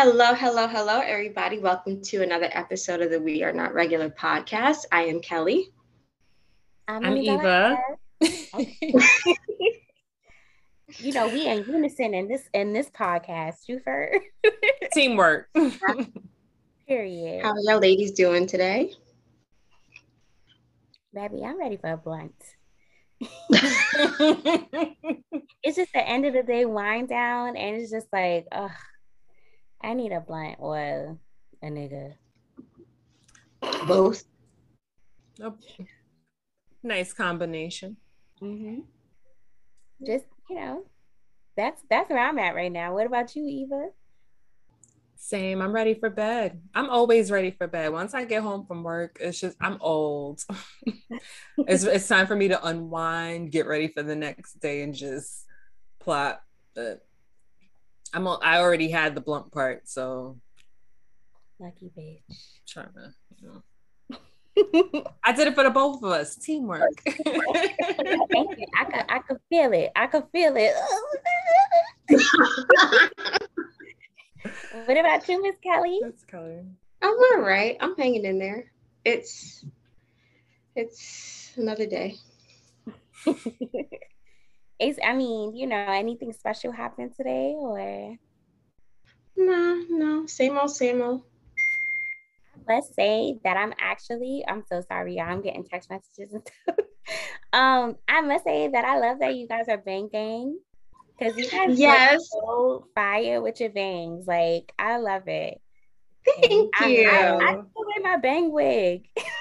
Hello, hello, hello, everybody. Welcome to another episode of the We Are Not Regular podcast. I am Kelly. I'm, I'm Eva. you know, we in unison in this in this podcast. You heard teamwork. Period. How are y'all ladies doing today? Baby, I'm ready for a blunt. it's just the end of the day wind down, and it's just like, ugh, I need a blunt or a nigga. Both. Oh, nice combination. Mm-hmm. Just you know, that's that's where I'm at right now. What about you, Eva? Same. I'm ready for bed. I'm always ready for bed. Once I get home from work, it's just I'm old. it's it's time for me to unwind, get ready for the next day, and just plot. But I'm I already had the blunt part, so lucky bitch. Trying to, you know. I did it for the both of us. Teamwork. Thank you. I could I could feel it. I could feel it. what about you, Miss Kelly? That's Kelly. I'm all right. I'm hanging in there. It's it's another day. Is I mean, you know, anything special happened today or? No, no, same old, same old. Let's say that I'm actually, I'm so sorry, y'all. I'm getting text messages and stuff. um, I must say that I love that you guys are banging because you guys yes so fire with your bangs. Like I love it. Thank I, you. I, I, I wear my bang wig.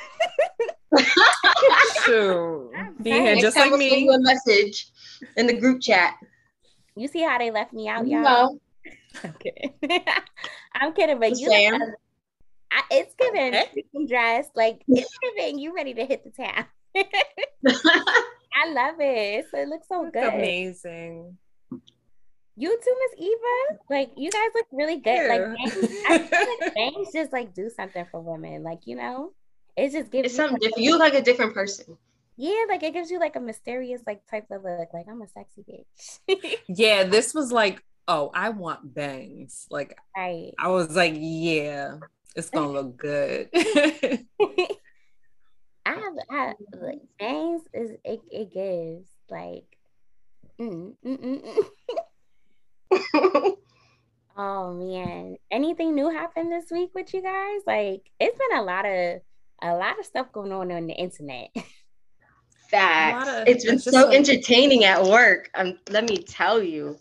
Shoot. Being just like me. You a message in the group chat. You see how they left me out, y'all? No. I'm kidding. I'm kidding, but you Sam. I, it's giving freaking dress. Like it's giving you ready to hit the town. I love it. So it looks so It's good. amazing. You too, Miss Eva. Like you guys look really good. Like bangs, I feel like bangs just like do something for women. Like you know, it just gives It's you something different. You look like a different person. Yeah, like it gives you like a mysterious like type of look. Like I'm a sexy bitch. yeah, this was like, oh, I want bangs. Like right. I was like, yeah, it's gonna look good. I have, I have like bangs is it, it gives like mm, mm, mm, mm. oh man. Anything new happened this week with you guys? Like it's been a lot of a lot of stuff going on on the internet. Facts. of- it's been it's so like- entertaining at work. Um, let me tell you.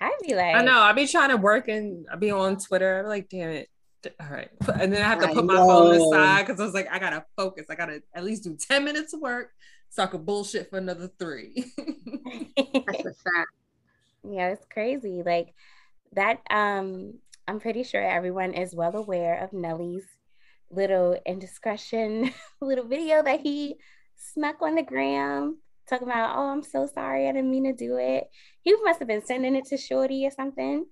I'd be like, I know. I'd be trying to work and I'd be on Twitter. I'm like, damn it. All right. And then I have to I put my phone aside because I was like, I gotta focus. I gotta at least do 10 minutes of work so I could bullshit for another three. That's a fact. yeah, it's crazy. Like that. Um, I'm pretty sure everyone is well aware of Nelly's little indiscretion, little video that he snuck on the gram, talking about, "Oh, I'm so sorry, I didn't mean to do it." He must have been sending it to Shorty or something,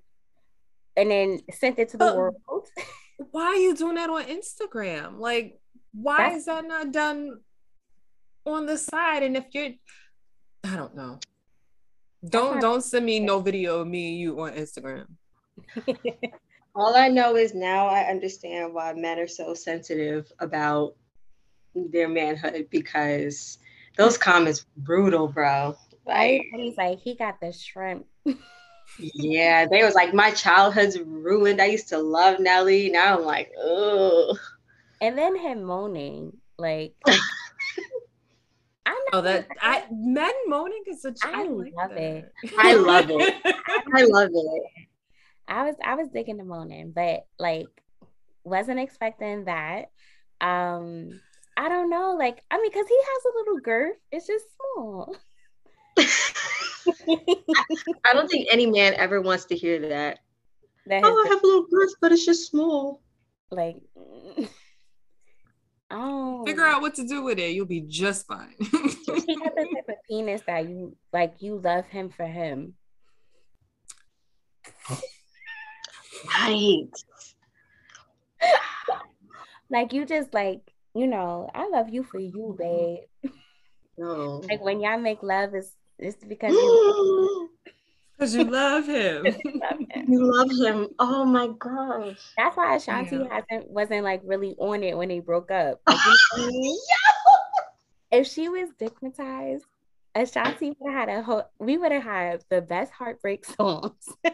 and then sent it to the Oh. world. why are you doing that on Instagram? Like, why That's- is that not done on the side? And if you're, I don't know. Don't don't send me no video of me and you on Instagram. All I know is now I understand why men are so sensitive about their manhood because those comments brutal, bro. Like, He's like, he got the shrimp. yeah, they was like, my childhood's ruined. I used to love Nelly. Now I'm like, oh, And then him moaning, like, I'm not Oh, that I men moaning is such. I like love that. it. I love it. I love it. I was I was digging the moaning, but like wasn't expecting that. Um, I don't know, like I mean, because he has a little girth. It's just small. I don't think any man ever wants to hear that. That Oh, I have a little girth, but it's just small. like, oh, Figure out what to do with it. You'll be just fine. he got the type of penis that you like. You love him for him. Right. Like you just like you know. I love you for you, babe. No. Like when y'all make love, it's it's because you Because you love him. you love him. Oh my gosh. That's why Ashanti yeah. hasn't wasn't like really on it when they broke up. Like, you know I mean? if she was stigmatized, Ashanti would have had a whole we would have had the best heartbreak songs.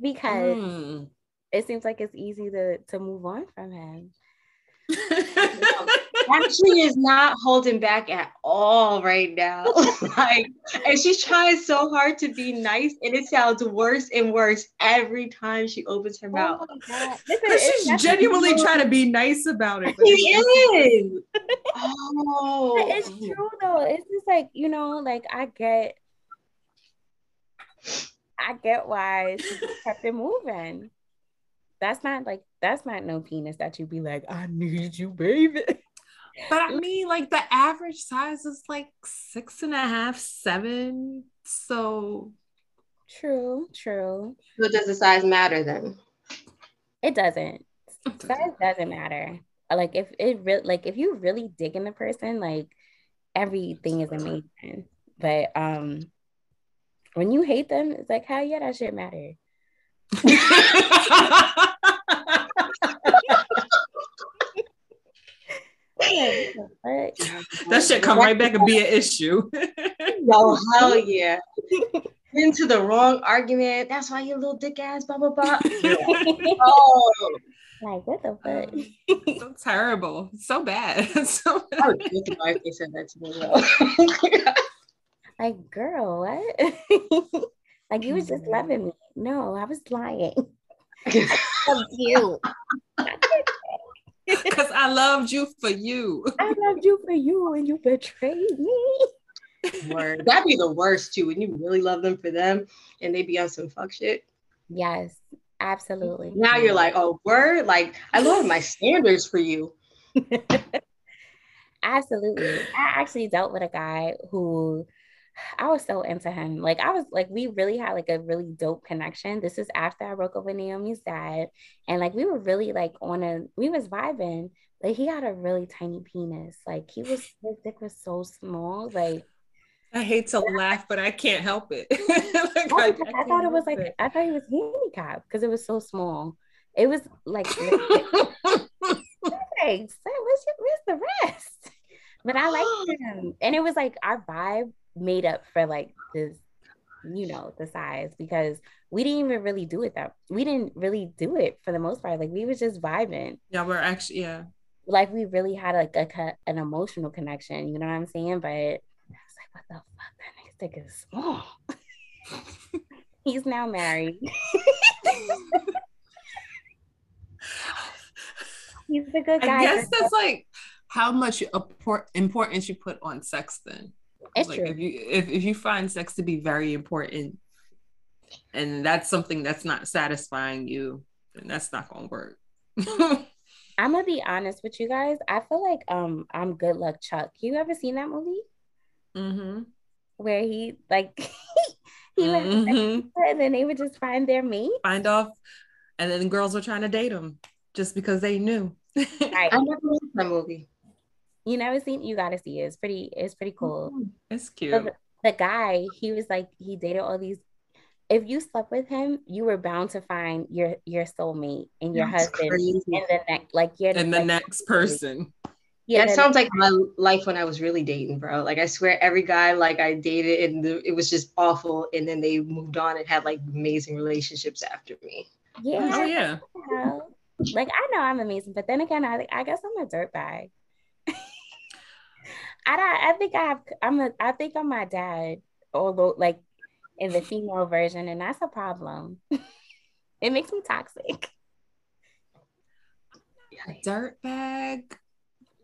because mm. it seems like it's easy to to move on from him. Actually, is not holding back at all right now. like, and she's trying so hard to be nice, and it sounds worse and worse every time she opens her oh mouth. she's genuinely trying to be nice about it. She is. oh, it's true though. It's just like you know, like I get, I get why she kept it moving. That's not like that's not no penis that you'd be like, I need you, baby. But I mean, like the average size is like six and a half, seven. So true, true. So does the size matter then? It doesn't. Size doesn't matter. Like if it really like if you really dig in the person, like everything is amazing. But um when you hate them, it's like how yeah, that shit matter. that shit come right back and be an issue. oh hell yeah. Into the wrong argument. That's why you little dick ass, blah blah blah. oh. Like what the um, fuck? so terrible. So bad. so bad. I would if they said that to me. like, girl, what? like you was just mm-hmm. loving me. No, I was lying. I loved you. Because I loved you for you. I loved you for you and you betrayed me. Word. That'd be the worst too when you really love them for them and they be on some fuck shit. Yes, absolutely. Now you're like, oh, word. Like, I lowered my standards for you. absolutely. I actually dealt with a guy who I was so into him. Like I was like we really had like a really dope connection. This is after I broke up with Naomi's dad, and like we were really like on a we was vibing. Like he had a really tiny penis. Like he was his dick was so small. Like I hate to laugh, but I can't help it. like, I, I, I thought it was like it. I thought he was handicapped because it was so small. It was like, like where's, where's the rest? But I liked him, and it was like our vibe made up for like this you know the size because we didn't even really do it that we didn't really do it for the most part. Like we were just vibing. Yeah we're actually yeah. Like we really had like a an emotional connection you know what i'm saying? But i was like what the fuck? That nigga's dick is small. He's now married. He's a good guy i guess that's like how much importance you put on sex then it's like true. If you if, if you find sex to be very important and that's something that's not satisfying you, then that's not gonna work. I'm gonna be honest with you guys. I feel like um I'm Good Luck Chuck. You ever seen that movie? Mm-hmm. Where he like he mm-hmm. and then they would just find their mate. Find off, and then girls were trying to date him just because they knew. right. I never watched that movie you never seen you gotta see it. It's pretty it's pretty cool. Mm-hmm. It's cute. the, the guy, he was like he dated all these if you slept with him, you were bound to find your your soulmate and your That's husband crazy. and the next like you're and the like, next person. Yeah, that sounds like my life when I was really dating, bro. Like I swear, every guy like I dated, and the, it was just awful. And then they moved on and had like amazing relationships after me. Yeah. Oh yeah. Like I know I'm amazing, but then again, I I guess I'm a dirtbag. I I think I have I'm a I think I'm my dad, although like in the female version, and that's a problem. it makes me toxic. A dirt bag.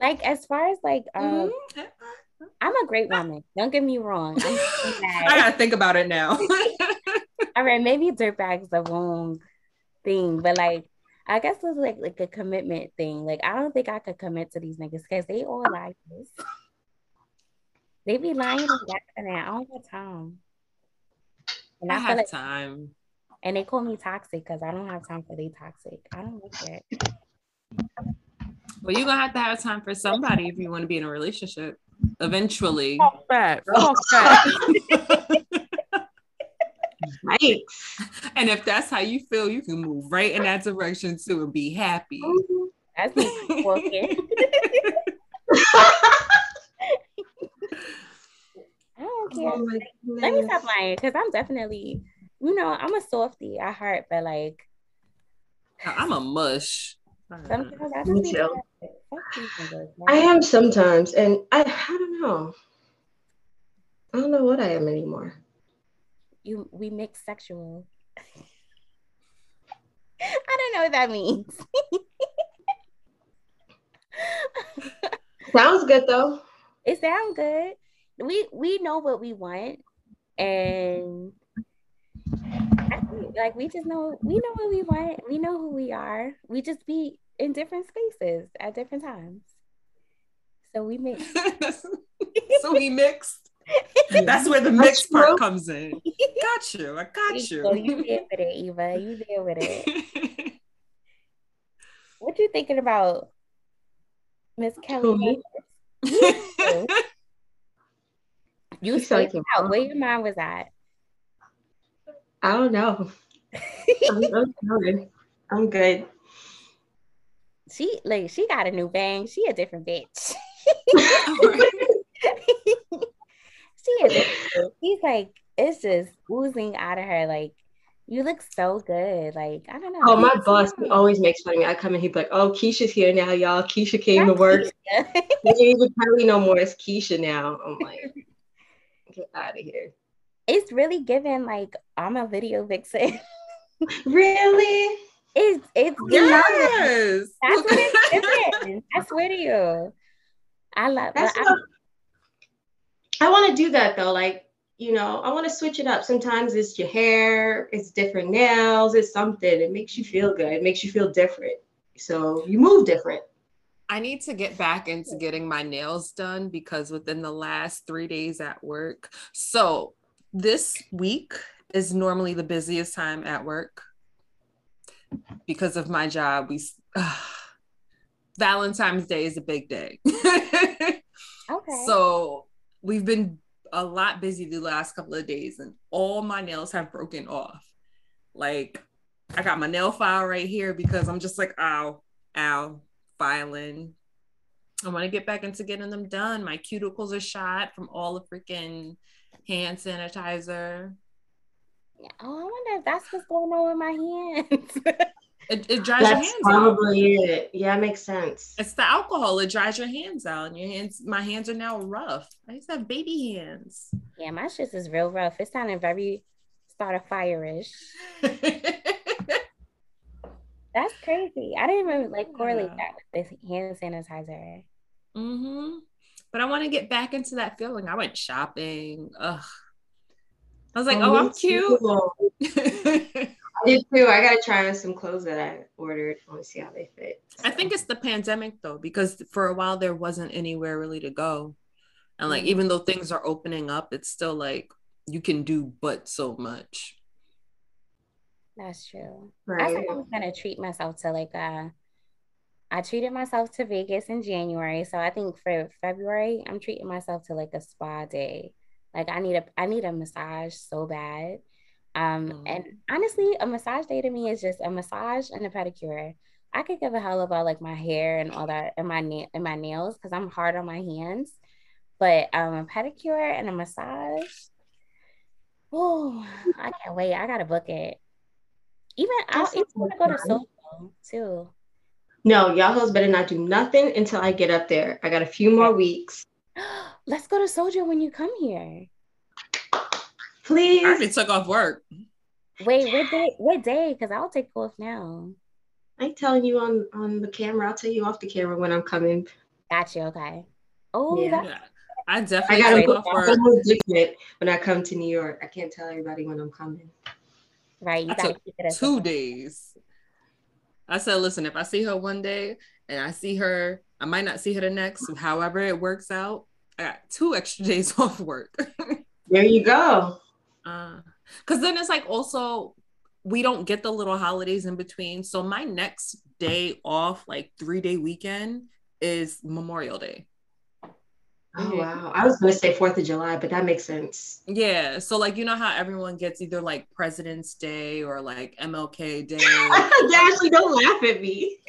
Like as far as like um mm-hmm. I'm a great woman. Don't get me wrong. i gotta think about it now. All right, maybe dirtbag's the wrong thing, but like I guess it's like like a commitment thing. Like I don't think I could commit to these niggas because they all like this. They be lying and that. I don't have time. And I, I have like, time. And they call me toxic because I don't have time for they toxic. I don't like that. Well, you're gonna have to have time for somebody if you want to be in a relationship eventually. Fuck that. Fuck that. Yikes. And if that's how you feel, you can move right in that direction too and be happy. That's me walking. I don't care. Oh Let me stop lying because I'm definitely, you know, I'm a softie at heart, but like I'm a mush. sometimes I Me just be too. like, fuck these niggas, I am sometimes, and I, I don't know. I don't know what I am anymore. You we mix sexual. I don't know what that means. Sounds good though. it sounds good. We we know what we want, and like we just know we know what we want. We know who we are. We just be in different spaces at different times. So we mix. so we mixed. That's where the mix true. part comes in. Got you. I got So you you. deal with it, Eva. You deal with it. What you thinking about, Miss Kelly? You, you You sound like spaced your out. Where your mind was at? I don't know. I'm, I'm good. I'm good. she like she got a new bang. She a different bitch. She is. different. She's like it's just oozing out of her. Like you look so good. Like I don't know. Oh, my boss he always makes fun of me. I come in, he'd be like, "Oh, Keisha's here now, y'all. Keisha came to work. We ain't even Kelly no more. It's Keisha now." I'm like, "Get out of here." it's really given like I'm a video vixen. Really? it's it's yes. That's what it's given. I swear to you. I love That's but what I want to do that though. Like, you know, I want to switch it up. Sometimes it's your hair, it's different nails, it's something. It makes you feel good. It makes you feel different. So you move different. I need to get back into getting my nails done because within the last three days at work. So this week is normally the busiest time at work because of my job. We Valentine's Day is a big day. okay. So we've been a lot busy the last couple of days, and all my nails have broken off. Like I got my nail file right here because I'm just like, ow, ow, filing. I want to get back into getting them done. My cuticles are shot from all the freaking hand sanitizer. oh, I wonder if that's what's going on with my hands. It, it dries your That's hands out. probably it. Yeah, it makes sense. It's the alcohol. It dries your hands out, and your hands. My hands are now rough. I used to have baby hands. yeah, my shit is real rough. It's sounding very start a fire-ish. That's crazy. I didn't even like correlate Yeah. that with this hand sanitizer. Mm-hmm. But I want to get back into that feeling. I went shopping. Ugh. I was like, oh, me I'm cute. too. I did too. I gotta try on some clothes that I ordered. I want to see how they fit. I think it's the pandemic though, because for a while there wasn't anywhere really to go. And like, Mhm. even though things are opening up, it's still like you can do but so much. That's true. I right. think I was gonna treat myself to like uh I treated myself to Vegas in January. So I think for February, I'm treating myself to like a spa day. Like I need a I need a massage so bad. Um Mm. and honestly, a massage day to me is just a massage and a pedicure. I could give a hell about like my hair and all that and my na- and my nails because I'm hard on my hands. But um a pedicure and a massage. Oh, I can't wait. I gotta book it. Even I That even want to go to. Soho too. No, y'all hoes better not do nothing until I get up there. I got a few more weeks. Let's go to Sojo when you come here. I already Please. took off work. Wait, what day? What day? Because I'll take off now. I ain't telling you on on the camera. I'll tell you off the camera when I'm coming. Got you. Okay. Oh, Yeah. that, Yeah. I I definitely gotta took put off I'm work. when I come to New York. I can't tell everybody when I'm coming. right. You I gotta took keep it two secret. days. I said, listen, if I see her one day and I see her, I might not see her the next. However, it works out. I got two extra days off work. There you go. Uh, Cause then it's like also we don't get the little holidays in between. So my next day off, like three day weekend, is Memorial Day. Oh wow! I was gonna say Fourth of July, but that makes sense. Yeah. So like you know how everyone gets either like President's Day or like MLK Day. Ashley, don't laugh at me.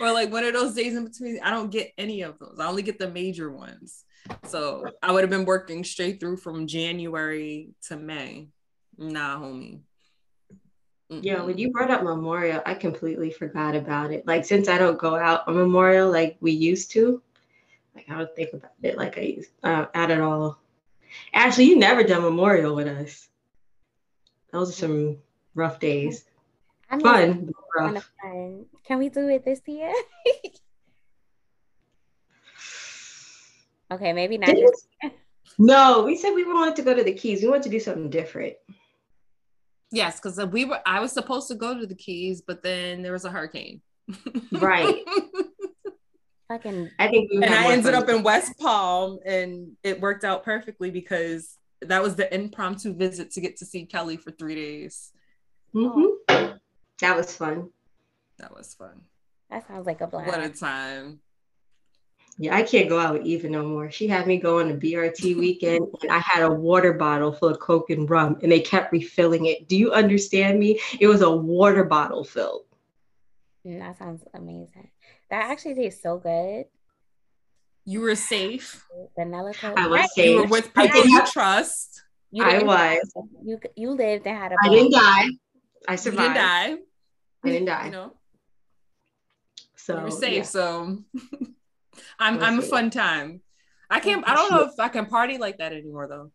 or like one of those days in between. I don't get any of those. I only get the major ones. So I would have been working straight through from January to May. Nah, homie. Yeah, when you brought up Memorial, I completely forgot about it. Like since I don't go out on Memorial like we used to, like I don't think about it like I used uh, at all. Actually, you never done Memorial with us. Those are some rough days. I fun, rough. fun. Can we do it this year? okay, maybe not. no, we said we wanted to go to the Keys. We wanted to do something different. Yes, because we were. I was supposed to go to the Keys, but then there was a hurricane. Right. Fucking. I think. and I ended up in West Palm, and it worked out perfectly because that was the impromptu visit to get to see Kelly for three days. Mm-hmm. That was fun. That was fun. That sounds like a blast. What a time. Yeah, I can't go out with Eva no more. She had me go on a BRT weekend and I had a water bottle full of Coke and rum and they kept refilling it. Do you understand me? It was a water bottle filled. Mm, that sounds amazing. That actually tastes so good. You were safe. Vanilla Coke. I was safe. You were with people you trust. You I was. You you lived and had a. I didn't die. I survived. You didn't die. I didn't die. You know. So you were safe. Yeah. So I'm oh, I'm a fun time. I oh, can't. I don't know if I can party like that anymore though.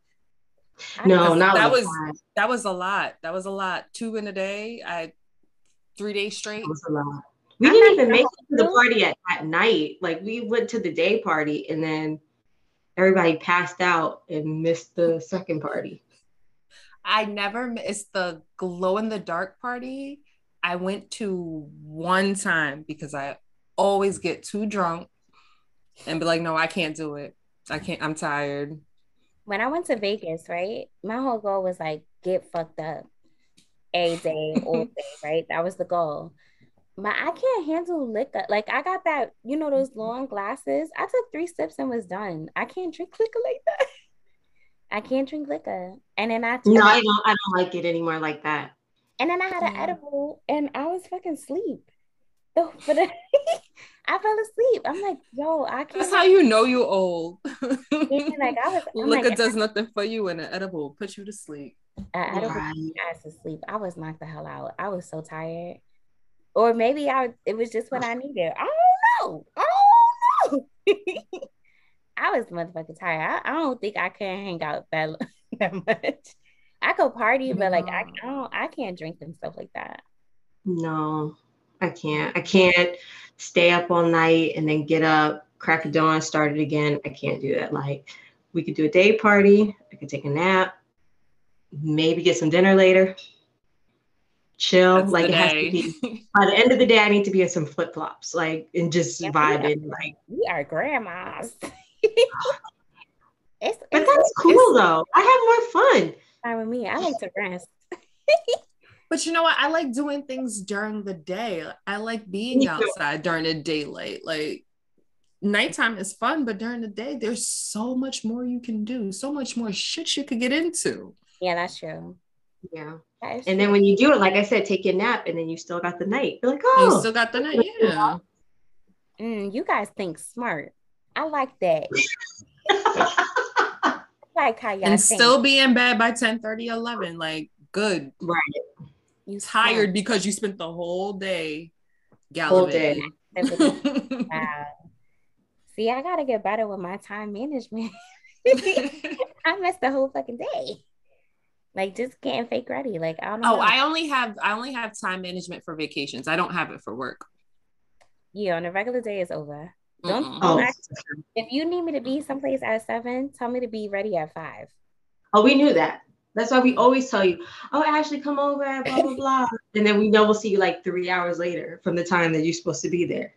No, not that was time. that was a lot. That was a lot. Two in a day. I three days straight. That was a lot. We didn't even make it to the party at, at night. Like we went to the day party and then everybody passed out and missed the second party. I never missed the glow in the dark party. I went to one time because I always get too drunk and be like, no, I can't do it. I can't, I'm tired. When I went to Vegas, right? My whole goal was like get fucked up a day, all day, right? That was the goal. But I can't handle liquor. Like I got that, you know, those long glasses. I took three sips and was done. I can't drink liquor like that. I can't drink liquor. And then I No, I don't I don't like it anymore like that. And then I had an edible and I was fucking sleep. So, but I fell asleep. I'm like, yo, I can't. That's how you know you old. like I was, I'm Liquor like, does nothing for you, and an edible put you to sleep. I, I don't Right. ass to sleep. I was knocked the hell out. I was so tired. Or maybe I it was just what I needed. I don't know. I don't know. I was motherfucking tired. I, I don't think I can hang out that that much. I go party, but like I, I don't I can't drink and stuff like that. No, I can't. I can't stay up all night and then get up, crack a dawn, start it again. I can't do that. Like we could do a day party. I could take a nap, maybe get some dinner later. Chill. That's like it has to be by the end of the day, I need to be in some flip flops, like and just Yeah, vibing. Like, We are grandmas. it's but it's that's cool though. I have more fun. fine with me. I like to rest. But you know what? I like doing things during the day. I like being outside during the daylight. Like nighttime is fun, but during the day, there's so much more you can do, so much more shit you could get into. Yeah, that's true. Yeah. That is And then when you do it, like I said, take your nap and then you still got the night. You're like, You oh, still got the night. Yeah. Mm, you guys think smart. I like that. I like how y'all And think. still be in bed by 10 30, 11. Like, good. right. You Tired because you spent the whole day Whole day. Wow. See, I gotta get better with my time management. I missed the whole fucking day. Like just getting fake ready. Like I don't oh, know. oh, I only have I only have time management for vacations. I don't have it for work. yeah, on a regular day is over. Don't, don't Oh. if you need me to be someplace at seven, tell me to be ready at five. Oh, we knew that. That's why we always tell you, oh, Ashley, come over blah, blah, blah. And then we know we'll see you like three hours later from the time that you're supposed to be there.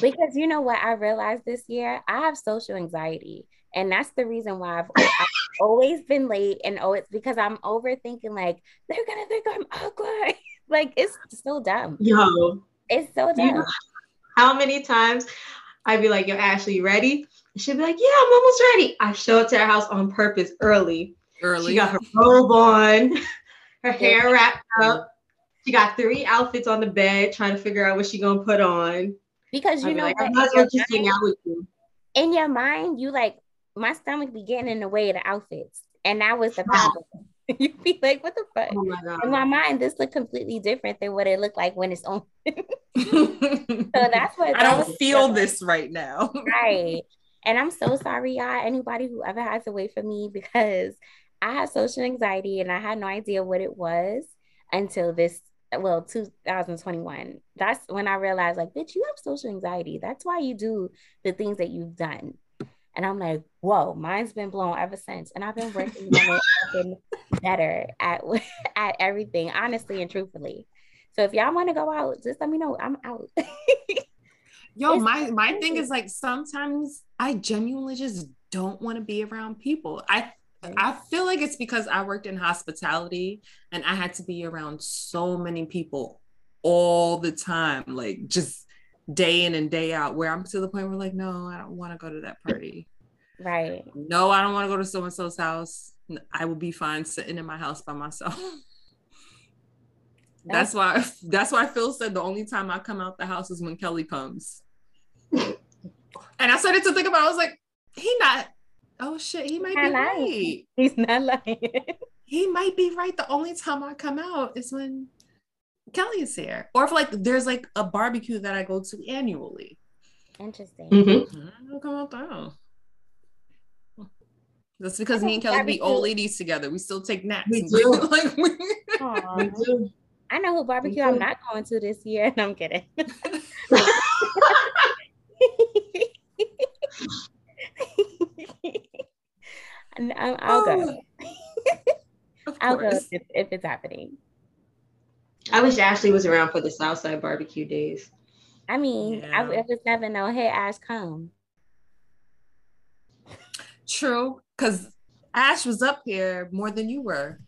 Because you know what I realized this year? I have social anxiety. And that's the reason why I've, I've always been late. And oh, it's because I'm overthinking, like, they're gonna think I'm ugly. like, it's so dumb. Yo, It's so you dumb. know how many times I'd be like, "Yo, Ashley, you ready?" She'd be like, "Yeah, I'm almost ready." I show up to her house on purpose early. Early. She got her robe on, her hair wrapped up. She got three outfits on the bed, trying to figure out what she gonna put on. Because you I'd be know like, I what? might In well your just hang mind- out with you. in your mind, you like my stomach be getting in the way of the outfits, and that was the problem. you be like, what the fuck? Oh my god. In my mind, this looked completely different than what it looked like when it's on. so that's what- I that don't was- feel this right now. right. And I'm so sorry, y'all. Anybody who ever has to wait for me because I had social anxiety and I had no idea what it was until this, well, 2021. That's when I realized, like, bitch, you have social anxiety. That's why you do the things that you've done. And I'm like, whoa, mine's been blown ever since. And I've been working on it, better at at everything, honestly and truthfully. So if y'all want to go out, just let me know. I'm out. Yo, It's my my thing is like sometimes I genuinely just don't want to be around people. I I feel like it's because I worked in hospitality and I had to be around so many people all the time, like just day in and day out, where I'm to the point where like, no, I don't want to go to that party. right. No, I don't want to go to so and so's house. I will be fine sitting in my house by myself. That's why that's why Phil said the only time I come out the house is when Kelly comes. and I started to think about I was like, he not oh shit, he might be lying. right. He's not lying. He might be right. The only time I come out is when Kelly is here. Or if like there's like a barbecue that I go to annually. Interesting. Mhm. I don't come out there. That's because me and Kelly be Barbecue. old ladies together. We still take naps. We do. like, we- Aw. We do. I know who barbecue I'm not going to this year. No, I'm kidding. And I'm- I'll go. Oh. I'll go if, if it's happening. I wish Ashley was around for the Southside barbecue days. I mean, I, Yeah. if it's never know, hey, Ash, come. True, because Ash was up here more than you were.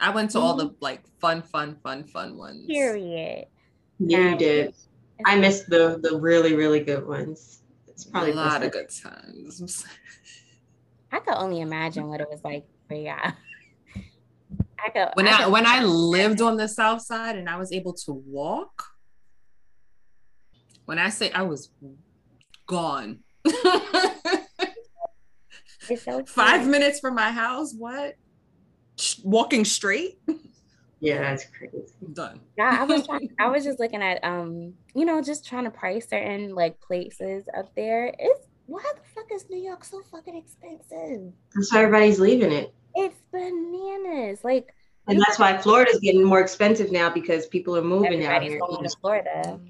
I went to all the mm-hmm. like fun, fun, fun, fun ones. Period. Yeah, you did. I missed the the really really good ones. It's probably a lot of best. good times. I could only imagine what it was like for y'all. I could When I could- when I lived on the south side and I was able to walk. When I say I was gone. it's so Five minutes from my house. What? Walking straight? Yeah, that's crazy. Done. Yeah, I was trying, I was just looking at um, you know, just trying to price certain like places up there. It's why the fuck is New York so fucking expensive? That's why everybody's leaving it, It's bananas. Like and that's why Florida's getting more expensive now because people are moving out everybody's here. going to Florida.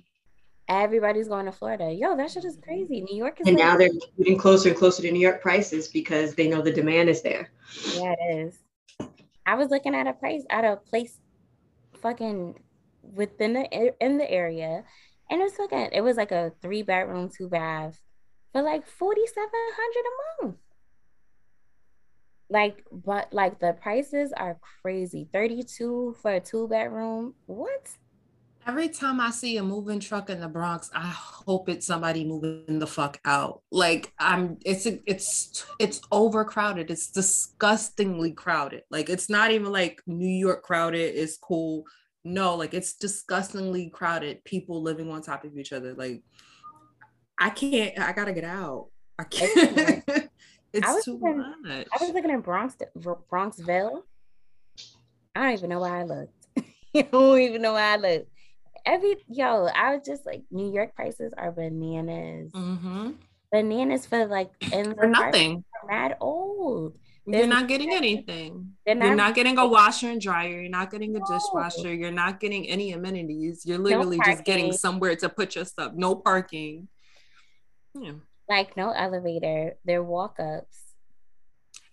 Everybody's going to Florida. Yo, that shit is crazy. New York is And like- now they're getting closer and closer to New York prices because they know the demand is there. Yeah, it is. I was looking at a place at a place fucking within the in the area and it was fucking it was like a three bedroom, two bath for like forty seven hundred a month. Like, but like the prices are crazy. 32 for a two bedroom. What? Every time I see a moving truck in the Bronx, I hope it's somebody moving the fuck out. Like I'm it's it's it's overcrowded. It's disgustingly crowded. Like it's not even like New York crowded is cool. No, like it's disgustingly crowded. People living on top of each other. Like I can't I got to get out. I can't. it's was too much. I was looking in Bronx Bronxville. I don't even know where I looked. I don't even know where I looked. Every yo, I was just like, New York prices are bananas. Mhm. Bananas for like and For nothing. Mad old. You're not getting anything. They're You're not- not getting a washer and dryer. You're not getting a dishwasher. You're not getting any amenities. You're literally just getting somewhere to put your stuff. No parking. Yeah. Like no elevator. They're walk ups.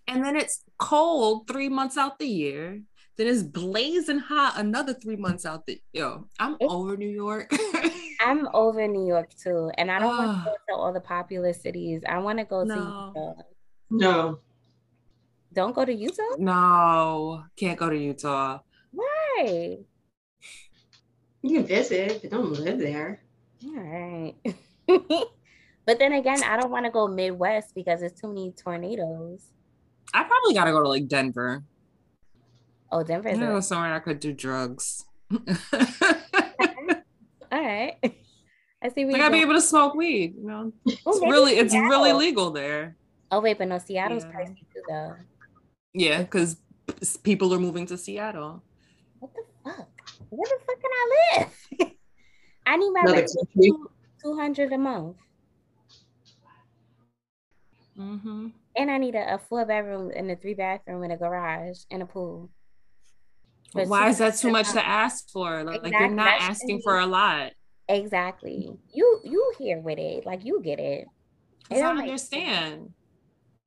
And then it's cold three months out the year. Then it's blazing hot another three months out the yo. I'm It's- over New York. I'm over New York too, and I don't want Ah. to go to all the popular cities. I want to go No. to Utah. No, Don't go to Utah. no, can't go to Utah. Why? you can visit, but don't live there. All right. but then again, I don't want to go Midwest because there's too many tornadoes. I probably gotta go to like Denver. Oh, Denver. I know somewhere I could do drugs. All right. I see. I gotta be able to smoke weed. You know, it's Oh, really, it's Seattle. really legal there. Oh wait, but no, Seattle's Yeah. pricey too, though. Yeah, because people are moving to Seattle. What the fuck? Where the fuck can I live? I need my rent two hundred a month, Mm-hmm. and I need a, a four bedroom and a three bathroom and a garage and a pool. But Why is that $200 too uh, much to ask for? Like, Exactly, you're not asking for a lot. Exactly. You you here with it? Like you get it. It I don't understand.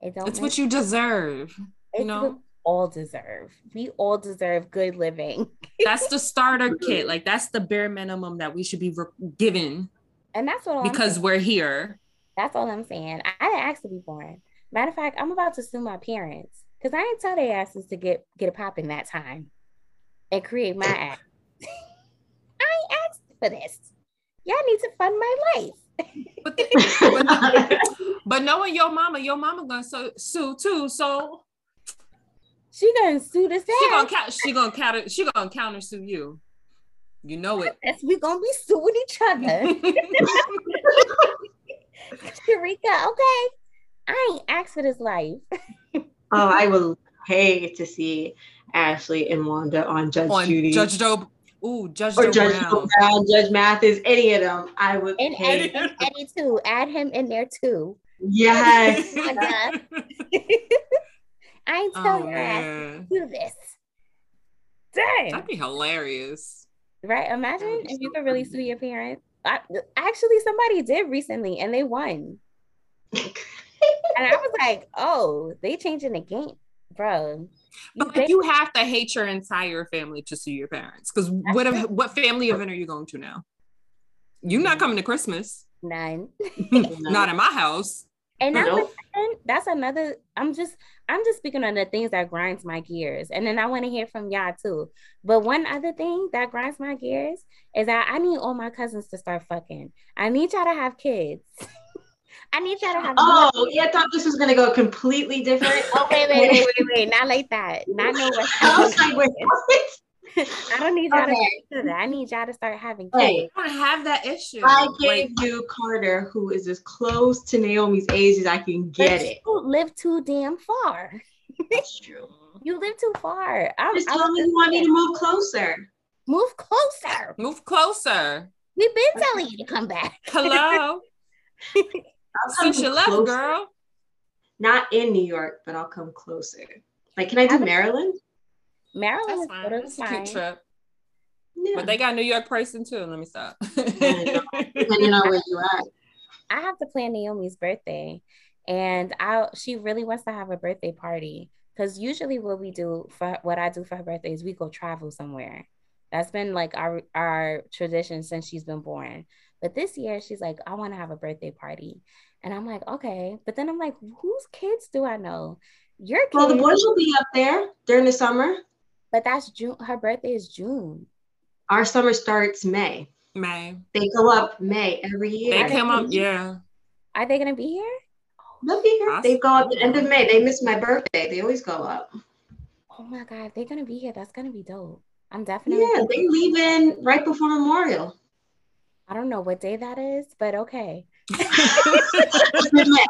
It don't. It's what you deserve. You know? all deserve. We all deserve good living, That's the starter kit. Like that's the bare minimum that we should be re- given and that's what I'm because we're here. That's all I'm saying. I didn't ask to be born. Matter of fact, I'm about to sue my parents because I didn't tell their asses to get get a pop in that time and create my act. I asked for this. Y'all need to fund my life. But, the- but, but knowing your mama, your mama gonna so, sue too. So She gonna sue this she gonna ass. She gonna counter. She gonna counter sue you. You know it. Yes, we gonna be suing each other. Sharika, okay. I ain't asked for this life. Oh, I would pay to see Ashley and Wanda on Judge On Judy Judge Joe. Ooh, Judge or Joe Judge Brown. Joe Brown, Judge Mathis, any of them. I would And pay. Eddie, and Eddie too. Add him in there too. Yes. I ain't oh telling your ass to do this. Dang. that'd be hilarious. Right? Imagine if you could really sue your parents. I, actually, somebody did recently and they won. And I was like, oh, they changing the game, bro. But They- you have to hate your entire family to sue your parents. Because what if- what family event are you going to now? You're not coming to Christmas. None. not in my house. And that's, Nope. another- that's another. I'm just I'm just speaking on the things that grinds my gears, and then I want to hear from y'all too. But one other thing that grinds my gears is that I need all my cousins to start fucking. I need y'all to have kids. I need y'all to have. Oh, yeah, I thought this was gonna go completely different. Oh wait, wait, wait, wait, wait! Not like that. Not no West I was like, wait, I don't need y'all Okay. to do that. I need y'all to start having kids. Hey, I don't have that issue. I gave Like, you Carter, who is as close to Naomi's age as I can get But it. You live too damn far. That's true. You live too far. I'm, Just I'm tell me you want me to move closer. move closer. move closer. We've been telling you to come back. Hello. I'll come Since you left, closer. girl. Not in New York, but I'll come closer. Like, can I do I would- Maryland? Maryland That's is fine. totally That's a cute trip. Yeah. But they got New York person too. Let me stop. Depending on where you at. I have to plan Naomi's birthday, and I she really wants to have a birthday party because usually what we do for what I do for her birthday is we go travel somewhere. That's been like our our tradition since she's been born. But this year she's like, I want to have a birthday party, and I'm like, okay. But then I'm like, whose kids do I know? Your kids, Well, the boys will be up there during the summer. but that's June. Her birthday is June. Our summer starts May. May. They go up May every year. They came up, yeah. Are they gonna be here? They'll be here. They go up the end of May. They miss my birthday. They always go up. Oh my god, they're gonna be here, that's gonna be dope. I'm definitely. Yeah, they leave in right before Memorial. I don't know what day that is, but okay. It's in May.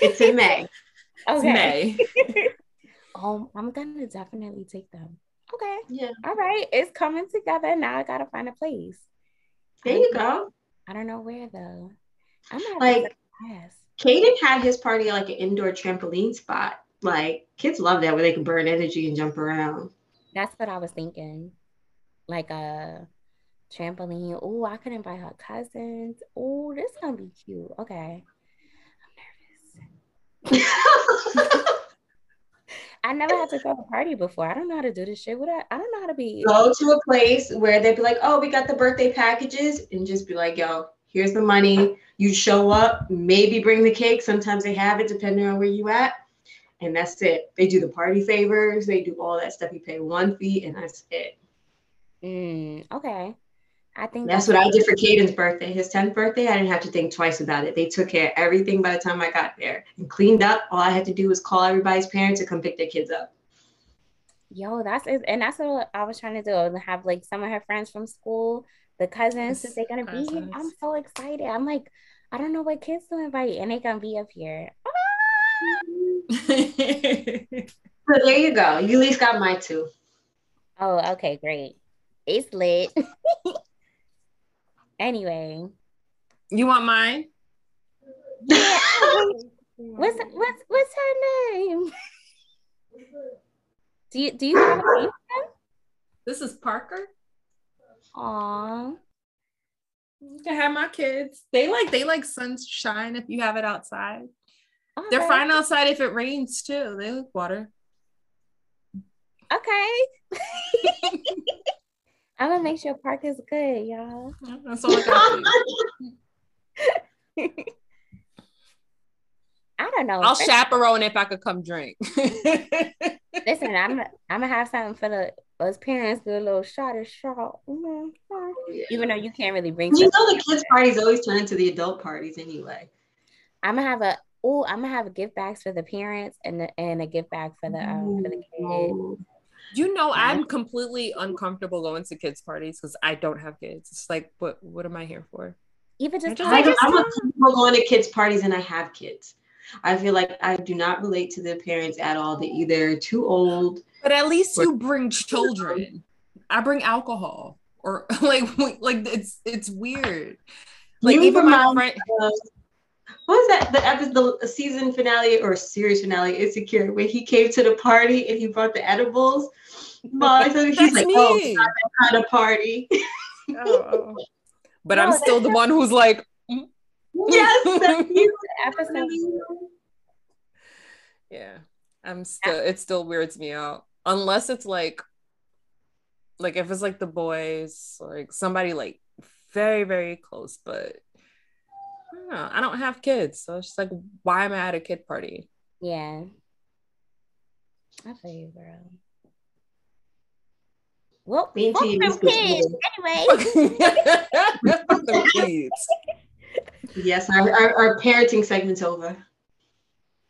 It's in May. Okay. May. Oh, I'm gonna definitely take them. Okay. Yeah, All right. It's coming together. Now I gotta find a place. there you go. I don't know where though. I'm not Like yes. Caden had his party at, like an indoor trampoline spot. Like kids love that where they can burn energy and jump around. That's what I was thinking. Like a trampoline. Oh, I could invite her cousins. Oh, this gonna be cute. Okay. I'm nervous. I never had to throw a party before. I don't know how to do this shit. What I, I don't know how to be. Go to a place where they'd be like, "Oh, we got the birthday packages," and just be like, "Yo, here's the money. You show up. Maybe bring the cake. Sometimes they have it, depending on where you at." And that's it. They do the party favors. They do all that stuff. You pay one fee, and that's it. Mm, okay. I think that's, that's what I did for Caden's birthday. His 10th birthday, I didn't have to think twice about it. They took care of everything by the time I got there and cleaned up. All I had to do was call everybody's parents to come pick their kids up. Yo, that's it. And that's what I was trying to do. And have like some of her friends from school, the cousins, since they're gonna cousins. be here. I'm so excited. I'm like, I don't know what kids to invite, and they gonna be up here. Ah! so there you go. You at least got my two. Oh, okay, great. It's lit. Anyway. You want mine? Yeah. what's what's what's her name? Do you do you have a name? This is Parker. Aww. You can have my kids. They like they like sunshine if you have it outside. Okay. They're fine outside if it rains too. They like water. Okay. I'm gonna make sure Park is good, y'all. That's all I got. I don't know. I'll chaperone if I could come drink. Listen, I'm I'm gonna have something for the us parents do a little shot of shot. Even though you can't really bring. You know the kids' parties always turn into the adult parties anyway. I'm gonna have a oh I'm gonna have a gift bags for the parents and the, and a gift bag for the um for the kids. You know, I'm completely uncomfortable going to kids' parties because I don't have kids. It's like, what what am I here for? Even just, I just I'm uncomfortable going to kids' parties and I have kids. I feel like I do not relate to the parents at all. They either too old. But at least or- you bring children. I bring alcohol or like like it's it's weird. Like you even my friend. What was that the episode the season finale or series finale insecure when he came to the party and he brought the edibles? Mom, so he's like me. oh it's not that kind of party. Oh, but no, i'm still the one who's like mm. yes episode. Yeah i'm still it still weirds me out. Unless it's like like if it's like the boys like somebody like very very close but don't know. I don't have kids, so it's just like, why am I at a kid party? Yeah. I feel you, girl. Well, Being fuck them kids anyway. kids. Yes, our, our, our, parenting segment's over.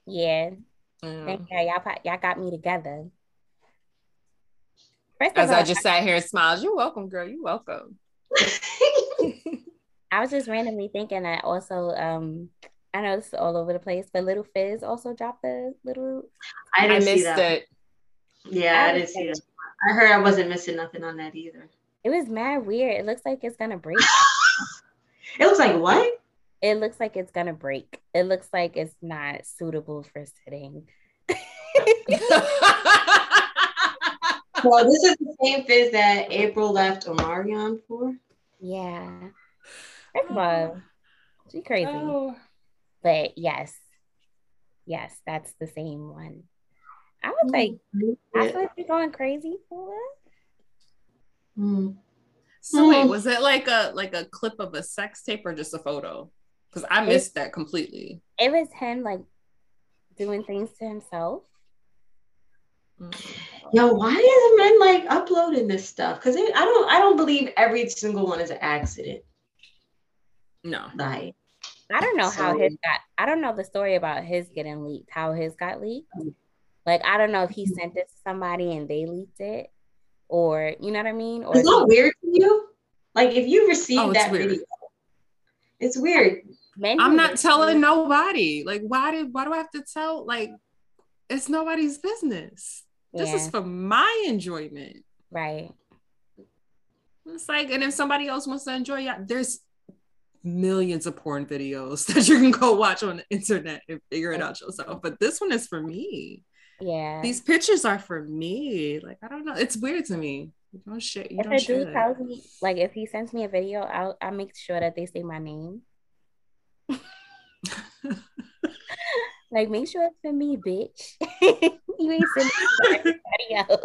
Yeah. Mm. Thank you. Y'all, y'all got me together. First As all, I just sat here and smiled, you're welcome, girl. You're welcome. I was just randomly thinking that also um I know it's all over the place, but Lil Fizz also dropped the little I, didn't I missed that. it. Yeah, I, I didn't see that. I heard I wasn't missing nothing on that either. It was mad weird. It looks like it's gonna break. it looks like what? It looks like it's gonna break. It looks like it's not suitable for sitting. well, this is the same fizz that Apryl left Omarion for. Yeah. First of all, she crazy. Oh. But yes, yes, that's the same one. I was like, I would be going crazy for it. Mm. So wait, was it like a like a clip of a sex tape or just a photo? Because I missed it, that completely. It was him like doing things to himself. Mm. Yo, why is men like uploading this stuff? Because I don't I don't believe every single one is an accident. No. Like I don't know so, how his got I don't know the story about his getting leaked, how his got leaked. Like I don't know if he mm-hmm. sent it to somebody and they leaked it or you know what I mean? Or it's not weird to you? Like if you receive oh, that weird. video, it's weird. I'm not telling nobody. Like why do why do I have to tell like it's nobody's business. Yeah. This is for my enjoyment. Right. It's like, and if somebody else wants to enjoy, yeah, there's millions of porn videos that you can go watch on the internet and figure it out yourself. But this one is for me. Yeah. These pictures are for me. Like, I don't know. It's weird to me. You don't share. You if don't a dude tells me, like, if he sends me a video, I'll I'll make sure that they say my name. like, make sure it's for me, bitch. you ain't sending it to anybody else.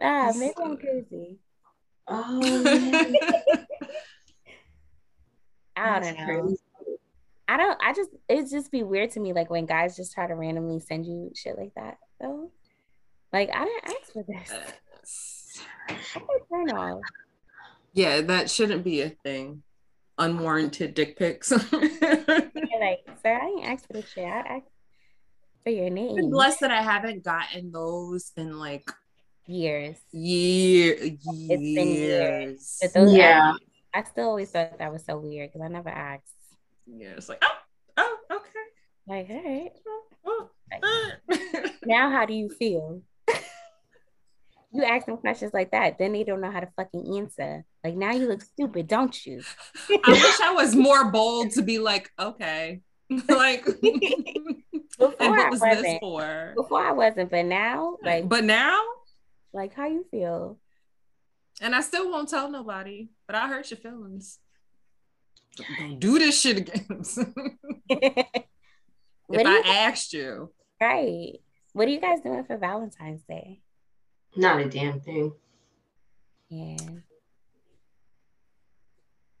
ah, maybe I'm crazy. Oh, I don't know. I don't. I just it just be weird to me, like when guys just try to randomly send you shit like that. Though, like I didn't ask for this. turn off. Yeah, that shouldn't be a thing. Unwarranted dick pics. like, sir, I didn't ask for this shit. I asked for your name. I'm blessed that I haven't gotten those in like years. Year, It's been years. But years. those Yeah. I still always thought that was so weird because I never asked. Yeah, it's like, oh, oh, okay. Like, all right. Oh, oh. Now, how do you feel? you ask them questions like that, then they don't know how to fucking answer. Like, now you look stupid, don't you? I wish I was more bold to be like, okay. like, and Before I what was this wasn't. for? Before I wasn't, but now, like, But now, like how you feel? and I still won't tell nobody, but I hurt your feelings. Don't do this shit again. if what do I you, asked you, right? What are you guys doing for Valentine's Day? Not a damn thing. Yeah.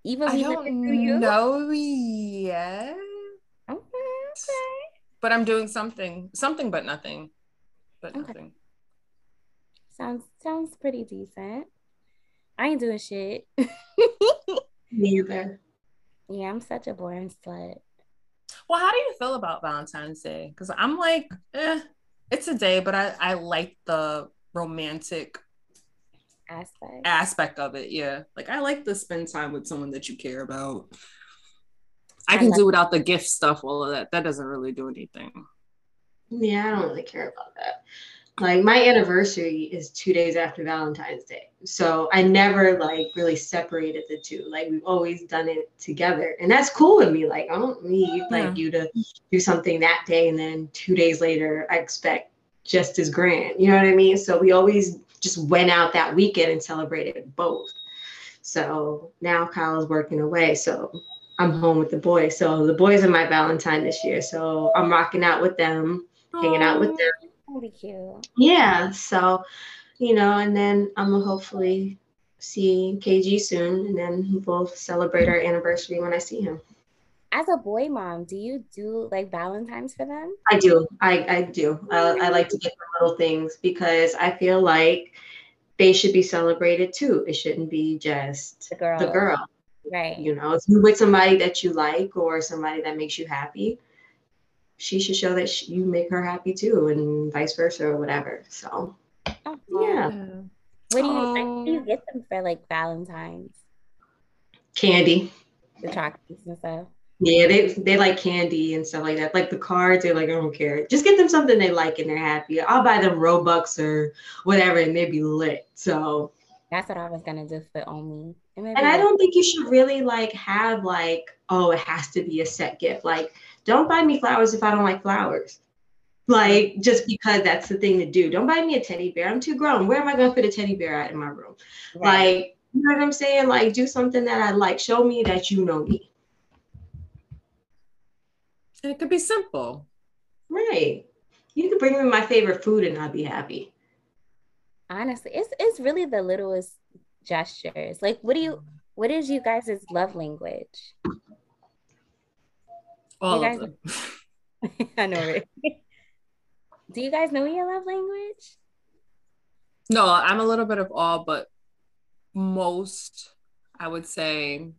Even I we don't you. know yet, Okay, okay. but I'm doing something, something, but nothing, but Okay. nothing. Sounds sounds pretty decent. I ain't doing shit. Neither. yeah, I'm such a boring slut. Well, how do you feel about Valentine's Day? Because I'm like, eh, it's a day, but I I like the romantic Aspect. aspect of it. Yeah, like I like to spend time with someone that you care about. I I can like- do without the gift stuff, all of that. That doesn't really do anything. Yeah, I don't really care about that. Like my anniversary is two days after Valentine's Day. So I never like really separated the two. Like we've always done it together. And that's cool with me. Like I don't need like you to do something that day and then two days later I expect just as grand. You know what I mean? So we always just went out that weekend and celebrated both. So now Kyle's working away. So I'm home with the boys. So the boys are my Valentine this year. So I'm rocking out with them, hanging out with them. Be cute. Yeah. So, you know, and then I'm gonna hopefully see KG soon, and then we'll celebrate our anniversary when I see him. As a boy mom, do you do like Valentine's for them? I do. I, I do. I, I like to get the little things because I feel like they should be celebrated too. It shouldn't be just The girl. the girl. Right. You know, if you're with somebody that you like or somebody that makes you happy, she should show that she, you make her happy too, and vice versa or whatever. So, Oh, yeah, What do you what do you get them for like Valentine's? candy. The chocolates and stuff. Yeah, they they like candy and stuff like that. Like the cards, they're like, I don't care. Just get them something they like and they're happy. I'll buy them Robux or whatever, and they'd be lit. So, That's what I was gonna do for Omi. And, and I don't think you should really like have like, oh, it has to be a set gift. Like, don't buy me flowers if I don't like flowers. Like, just because that's the thing to do. Don't buy me a teddy bear. I'm too grown. Where am I gonna fit a teddy bear at in my room? Right. Like, you know what I'm saying? Like, do something that I like. Show me that you know me. And it could be simple. Right. You can bring me my favorite food and I'd be happy. honestly, it's it's really the littlest gestures. Like, what do you? What is you guys' love language? All guys- of them. I know, right? do you guys know your love language? No, I'm a little bit of all, but most, I would say.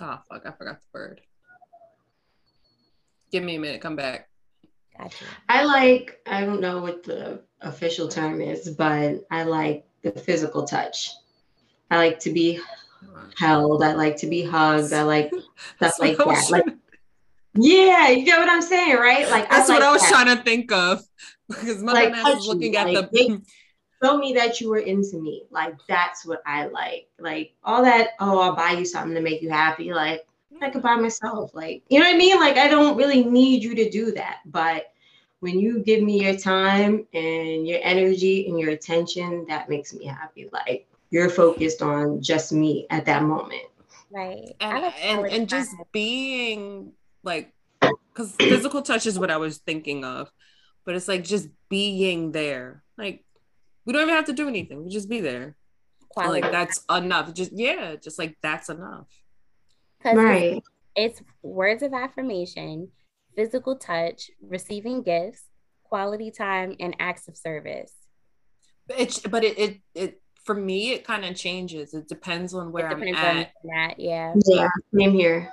Oh fuck! I forgot the word. Give me a minute. Come back. Gotcha. I like, I don't know what the official term is, but I like the physical touch. I like to be held. I like to be hugged. I like stuff That's like that. Like, yeah, you get what I'm saying, right? Like, That's I what like I was that. trying to think of because Mother Like, Mass is looking at like, the. show me that you were into me. Like that's what I like. Like all that, oh, I'll buy you something to make you happy. Like I could buy myself. Like, you know what I mean? Like I don't really need you to do that. But when you give me your time and your energy and your attention, that makes me happy. Like you're focused on just me at that moment. Right. And and, and just being like because physical touch is what i was thinking of but it's like just being there like we don't even have to do anything we just be there quality. like that's enough just yeah just like that's enough 'Cause it's- Right. it's words of affirmation, physical touch, receiving gifts, quality time, and acts of service. It's but it it, it for me it kind of changes. It depends on where I'm at. at. Yeah. Yeah. Same here.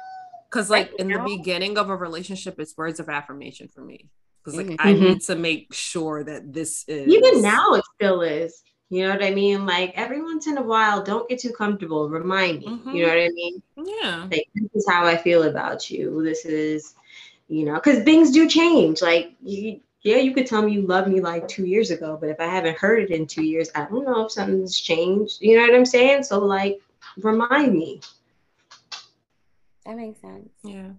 Because like right in now, the beginning of a relationship, it's words of affirmation for me. Because like mm-hmm. I need to make sure that this is even now it still is. You know what I mean? Like every once in a while, don't get too comfortable. Remind me. Mm-hmm. You know what I mean? Yeah. Like this is how I feel about you. This is, you know, because things do change. Like you, yeah, you could tell me you love me like two years ago, but if I haven't heard it in two years, I don't know if something's changed. You know what I'm saying? So like, remind me. That makes sense. Yeah.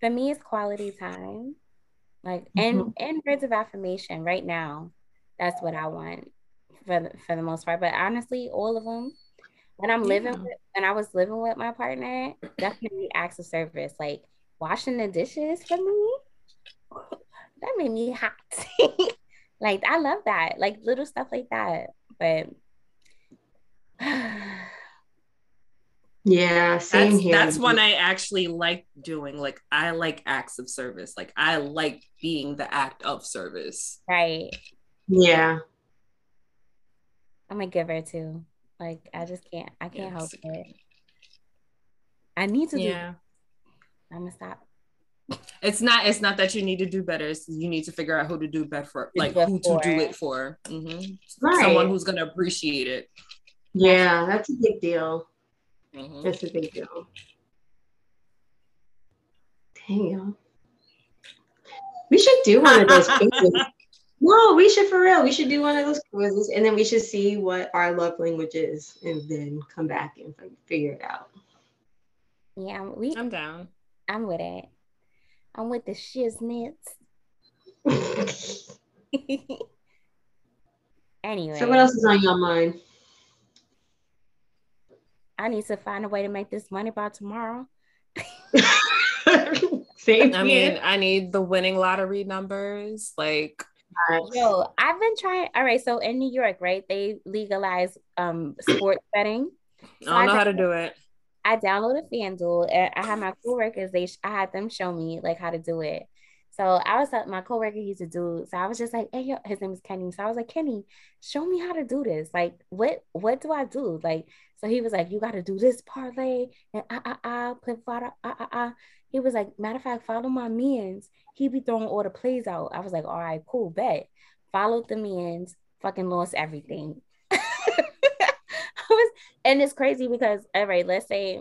For me, it's quality time. Like, and mm-hmm. and words of affirmation right now that's what I want for the, for the most part. But honestly, all of them. When I'm yeah. living with, when I was living with my partner, definitely acts of service, like washing the dishes for me. That made me hot. like I love that, like little stuff like that. But yeah, same that's, here. That's one I actually like doing. Like I like acts of service. Like I like being the act of service. Right. Yeah. I'm a giver too. Like I just can't I can't help it. I need to yeah. do I'm gonna stop. It's not it's not that you need to do better. It's you need to figure out who to do better for like who to do it for. Mm-hmm. Right. Someone who's gonna appreciate it. Yeah, that's a big deal. Mm-hmm. That's a big deal. Damn. We should do one of those quizzes. No, we should for real. We should do one of those quizzes and then we should see what our love language is and then come back and figure it out. Yeah, we I'm down. I'm with it. I'm with the shiznits. anyway. So what else is on your mind? I need to find a way to make this money by tomorrow. Same. I mean, I need the winning lottery numbers. Like Yo, I've been trying. All right, so in New York, right, they legalize um sports betting. So I don't know I how to do it. I downloaded FanDuel and I had my coworkers. They I had them show me like how to do it. So I was like, my coworker used to do. So I was just like, hey, yo, his name is Kenny. So I was like, Kenny, show me how to do this. Like, what what do I do? Like, so he was like, you got to do this parlay and ah ah ah, put ah ah ah. He was like, matter of fact, follow my means. He be throwing all the plays out. I was like, all right, cool, bet. Followed the means, fucking lost everything. And it's crazy because all right, let's say,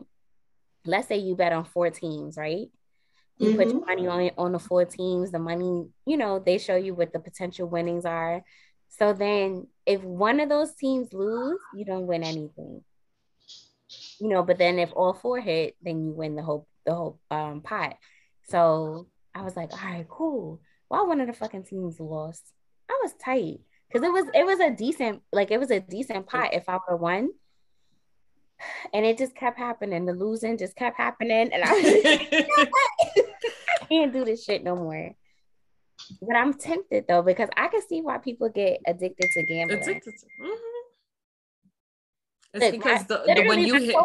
let's say you bet on four teams, right? You mm-hmm. put your mm-hmm. money on on the four teams. The money, you know, they show you what the potential winnings are. So then, if one of those teams lose, you don't win anything. You know, but then if all four hit, then you win the whole the whole um, pot. So I was like, all right, cool. Why one of the fucking teams lost? I was tight because it was it was a decent like it was a decent pot if I have won. And it just kept happening. The losing just kept happening, and I, I can't do this shit no more. But I'm tempted though because I can see why people get addicted to gambling. Addicted to, mm-hmm. It's Look, because the, the, when you hit,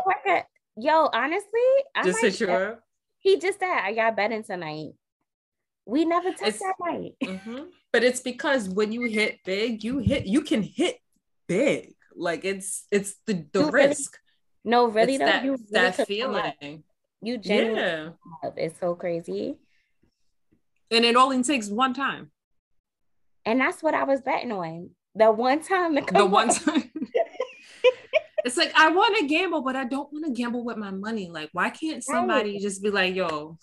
Yo, honestly, I just you He just said, I got betting tonight. We never took it's, that night. Mm-hmm. But it's because when you hit big, you hit you can hit big. Like it's it's the, the you risk. Really, no, really it's though. That, you really that feeling. You genuinely yeah. it's so crazy. And it only takes one time. And that's what I was betting on. The one time the one time. it's like I want to gamble, but I don't want to gamble with my money. Like, why can't somebody right. just be like, yo,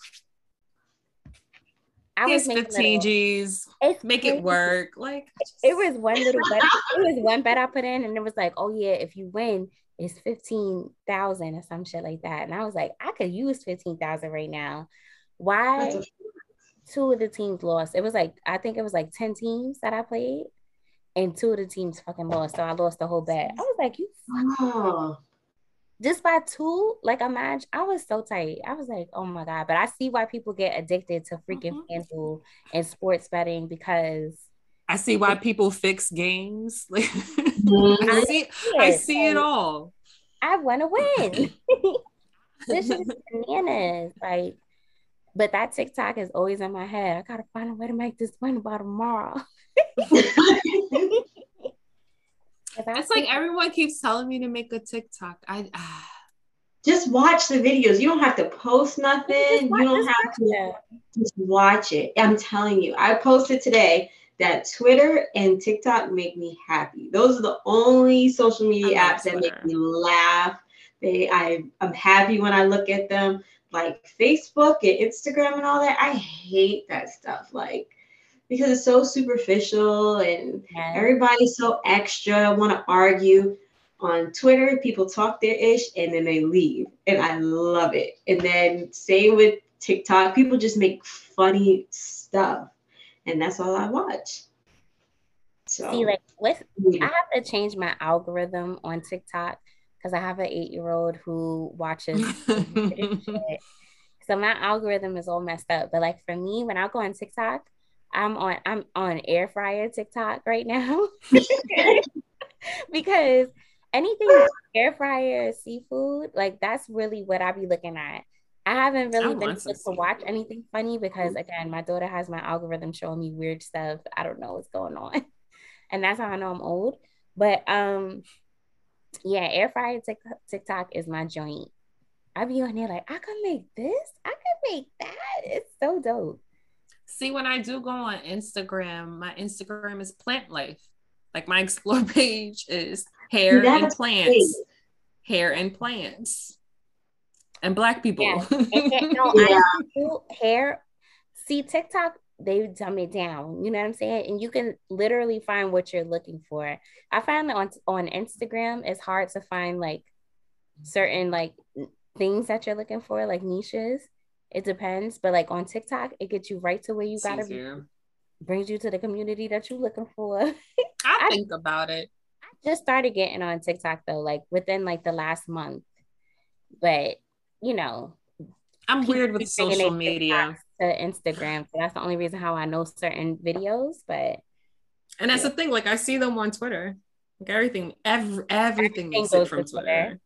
I was 15 G's, make it work. Like it was one little bet. It was one bet I put in, and it was like, oh yeah, if you win, it's fifteen thousand or some shit like that. And I was like, I could use fifteen thousand right now. Why? Two of the teams lost. It was like I think it was like ten teams that I played, and two of the teams fucking lost. So I lost the whole bet. I was like, you oh. just by two, like imagine I was so tight. I was like, oh my God. But I see why people get addicted to freaking mm-hmm. FanDuel and sports betting because I see why people fix games. mm-hmm. I see I see it all. I want to win. this is bananas. Like, but that TikTok is always in my head. I gotta find a way to make this win by tomorrow. It's like everyone keeps telling me to make a TikTok. I ah. just watch the videos. You don't have to post nothing. You don't have to just watch it. I'm telling you. I posted today that Twitter and TikTok make me happy. Those are the only social media apps Twitter. that make me laugh. They I I'm happy when I look at them. Like Facebook and Instagram and all that. I hate that stuff. Like because it's so superficial and everybody's so extra, want to argue. On Twitter, people talk their ish and then they leave. And I love it. And then same with TikTok, people just make funny stuff. And that's all I watch. So see, like with yeah. I have to change my algorithm on TikTok because I have an eight-year-old who watches so my algorithm is all messed up. But like for me, when I go on TikTok, I'm on I'm on air fryer TikTok right now because anything air fryer seafood like that's really what I be looking at. I haven't really I been able to watch anything funny because again, my daughter has my algorithm showing me weird stuff. I don't know what's going on, and that's how I know I'm old. But um, yeah, air fryer TikTok is my joint. I be on there like I can make this, I can make that. It's so dope. See, when I do go on Instagram, my Instagram is plant life. Like my explore page is hair and plants, hair and plants, and black people. Yeah. no, yeah. hair. See, TikTok, they dumb it down. You know what I'm saying? And you can literally find what you're looking for. I find that on on Instagram, it's hard to find like certain like things that you're looking for, like niches. It depends, but like on TikTok, it gets you right to where you gotta be. Brings you to the community that you're looking for. I, I think about it. I just started getting on TikTok though, like within like the last month. But you know, I'm weird with social media. To Instagram, so that's the only reason how I know certain videos. But and that's yeah. the thing, like I see them on Twitter. Like everything, every, everything, everything goes from Twitter.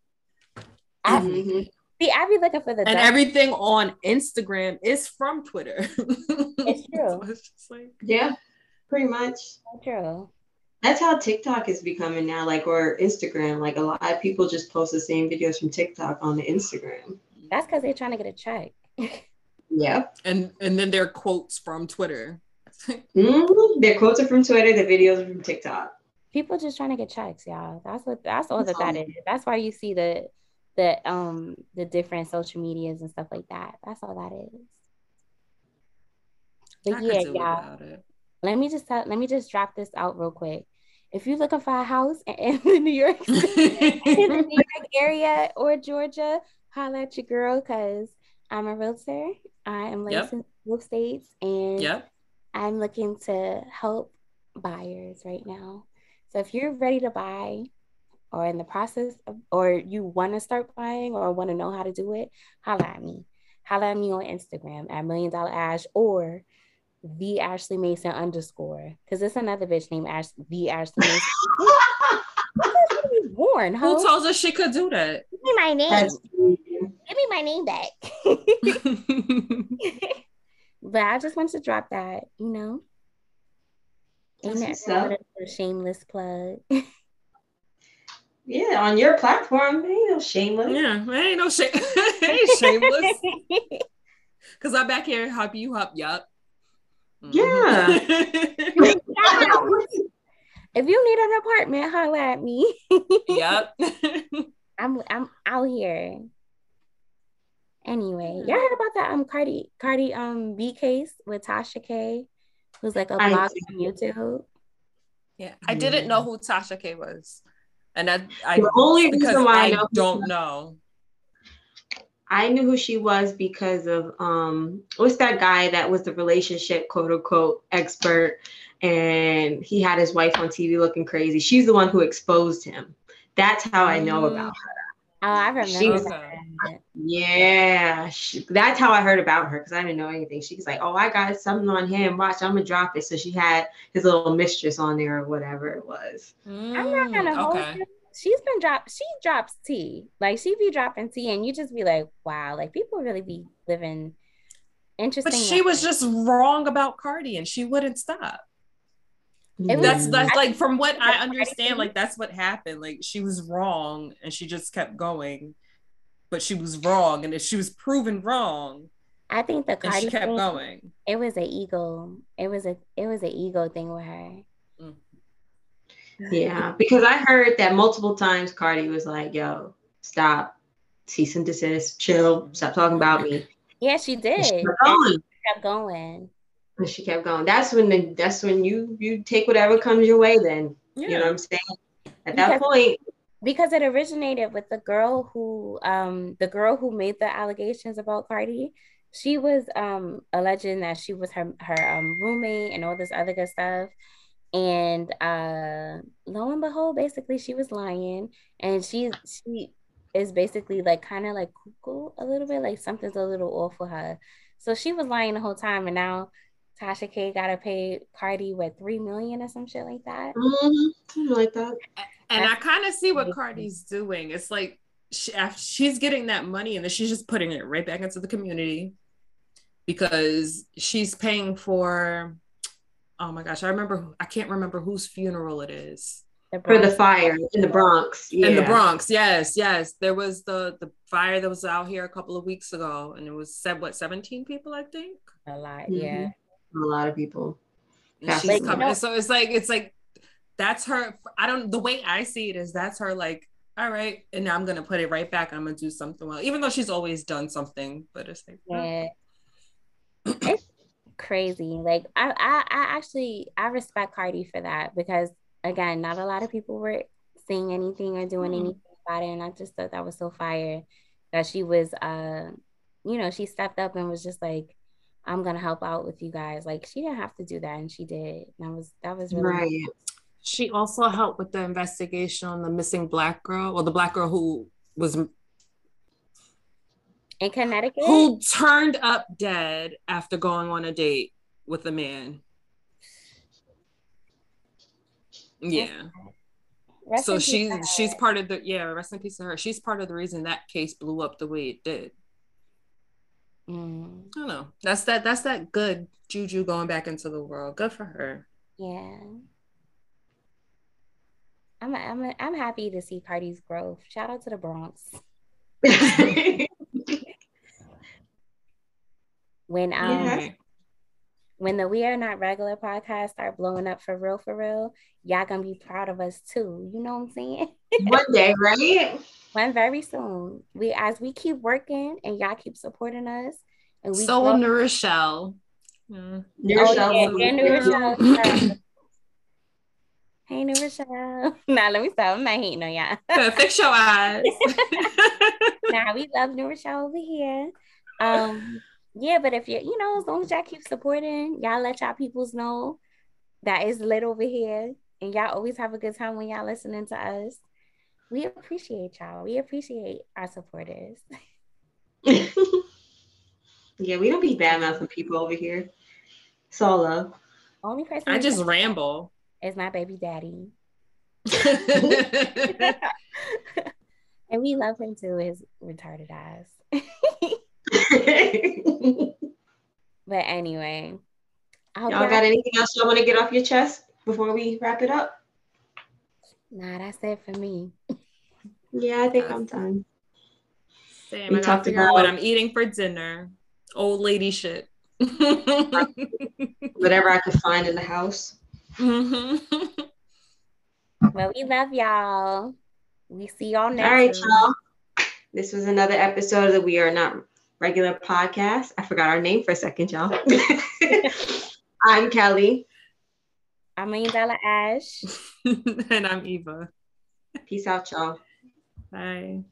Twitter. Mm-hmm. See, I be looking for the and everything on Instagram is from Twitter. it's true. so it's like, yeah, pretty much. True. That's how TikTok is becoming now, like or Instagram. Like a lot of people just post the same videos from TikTok on the Instagram. That's because they're trying to get a check. yeah. And and then their quotes from Twitter. mm-hmm. Their quotes are from Twitter. The videos are from TikTok. People just trying to get checks, y'all. That's what. That's all that that is. That's why you see the the um the different social medias and stuff like that. That's all that is. But I yeah, y'all. Let me just tell, let me just drop this out real quick. If you're looking for a house in, the New York in the New York area or Georgia, holla at your girl because I'm a realtor. I am licensed yep. in both states and yep. I'm looking to help buyers right now. So if you're ready to buy, or in the process of, or you want to start buying or want to know how to do it, holla at me. Holla at me on Instagram at Million Dollar Ash or the Ashley Mason underscore. Because it's another bitch named Ash the Ashley Mason. born. Ho. Who told us she could do that? Give me my name. Give me my name back. but I just wanted to drop that, you know. Ain't that a shameless plug? Yeah, on your platform, ain't no shameless. Yeah, ain't no shame. ain't shameless. Cause I'm back here, hop you hop, yup. Mm-hmm. Yeah. If you need an apartment, holla at me. yep. I'm I'm out here. Anyway, y'all heard about that um Cardi Cardi um B case with Tasha K, who's like a blogger on YouTube. Yeah, I didn't know who Tasha K was. And I, I the only reason why I, I don't know. I knew who she was because of um what's that guy that was the relationship quote unquote expert and he had his wife on TV looking crazy. She's the one who exposed him. That's how I know mm. about her. Oh, I remember She's, that. Yeah, she, that's how I heard about her because I didn't know anything. She was like, "Oh, I got something on him. Watch, I'm gonna drop it." So she had his little mistress on there or whatever it was. Mm, I'm not gonna hold okay. She's been dropped. She drops tea, like she be dropping tea, and you just be like, "Wow!" Like people really be living interesting. But she life. was just wrong about Cardi, and she wouldn't stop. that's that's like from what I understand, like that's what happened. Like she was wrong and she just kept going, but she was wrong, and if she was proven wrong, I think the and she kept thing, going. It was an ego. It was a it was an ego thing with her. Yeah, because I heard that multiple times Cardi was like, yo, stop, cease and desist, chill, stop talking about me. Yeah, she did. She kept And going. she kept going. And she kept going. That's when the that's when you you take whatever comes your way then. Yeah. You know what I'm saying? At that Because- point, because it originated with the girl who um the girl who made the allegations about Cardi. She was um alleging that she was her her um roommate and all this other good stuff. And uh lo and behold, basically she was lying and she she is basically like kind of like cuckoo a little bit, like something's a little off with her. So she was lying the whole time and now Tasha K gotta pay Cardi what three million or some shit like that. mhm, something like that. And I kind of see what crazy. Cardi's doing. It's like she, af- she's getting that money and then she's just putting it right back into the community because she's paying for. Oh my gosh, I remember. who- I can't remember whose funeral it is. For the fire in the Bronx. Yeah. In the Bronx, yes, yes. There was the the fire that was out here a couple of weeks ago, and it was said what seventeen people, I think. a lot, Mhm. yeah. A lot of people. She's like, coming. you know- so it's like it's like that's her. I don't. The way I see it is that's her. Like, all right, and now I'm gonna put it right back. I'm gonna do something well, even though she's always done something. But it's like, Yeah. It's crazy. Like I, I I actually I respect Cardi for that because again, not a lot of people were saying anything or doing Mhm. anything about it. And I just thought that was so fire that she was uh you know, she stepped up and was just like, I'm gonna help out with you guys. Like she didn't have to do that and she did. And that was that was really Right. she also helped with the investigation on the missing black girl, or the black girl who was in Connecticut. who turned up dead after going on a date with a man. Yeah. Rest so in peace she to her. she's part of the yeah rest in peace to her she's part of the reason that case blew up the way it did Mm, i don't know that's that that's that good juju going back into the world good for her yeah. I'm I'm I'm happy to see Cardi's growth. Shout out to the Bronx. When um Yeah. when the We Are Not Regular podcast start blowing up for real, for real, y'all gonna be proud of us too. You know what I'm saying? One day, right? One very soon. We as we keep working and y'all keep supporting us, and we so grow- will New Rochelle Mm. Oh, yeah. Rochelle. Hey, New Rochelle. Nah, let me stop. I'm not hating on y'all. Fix your eyes nah, we love New Rochelle over here. Um, yeah, but if you you know, as long as y'all keep supporting, y'all let y'all peoples know that is lit over here, and y'all always have a good time when y'all listening to us. We appreciate y'all. We appreciate our supporters. yeah, we don't be bad mouthing people over here. It's all love. Only person i just ramble is my baby daddy, and we love him too. His retarded ass. Y'all But anyway, I hope got anything else y'all want to get off your chest before we wrap it up? Nah, that's it for me. Yeah, I think I'm done. Same, We I gotta talked figure out what about- i'm eating for dinner old lady shit Whatever I could find in the house. Mhm. Well, we love y'all. We see y'all next All right, week. y'all. This was another episode of the We Are Not Regular podcast. I forgot our name for a second, y'all. I'm Kelly. I'm Della Ash. and i'm eva Peace out, y'all. bye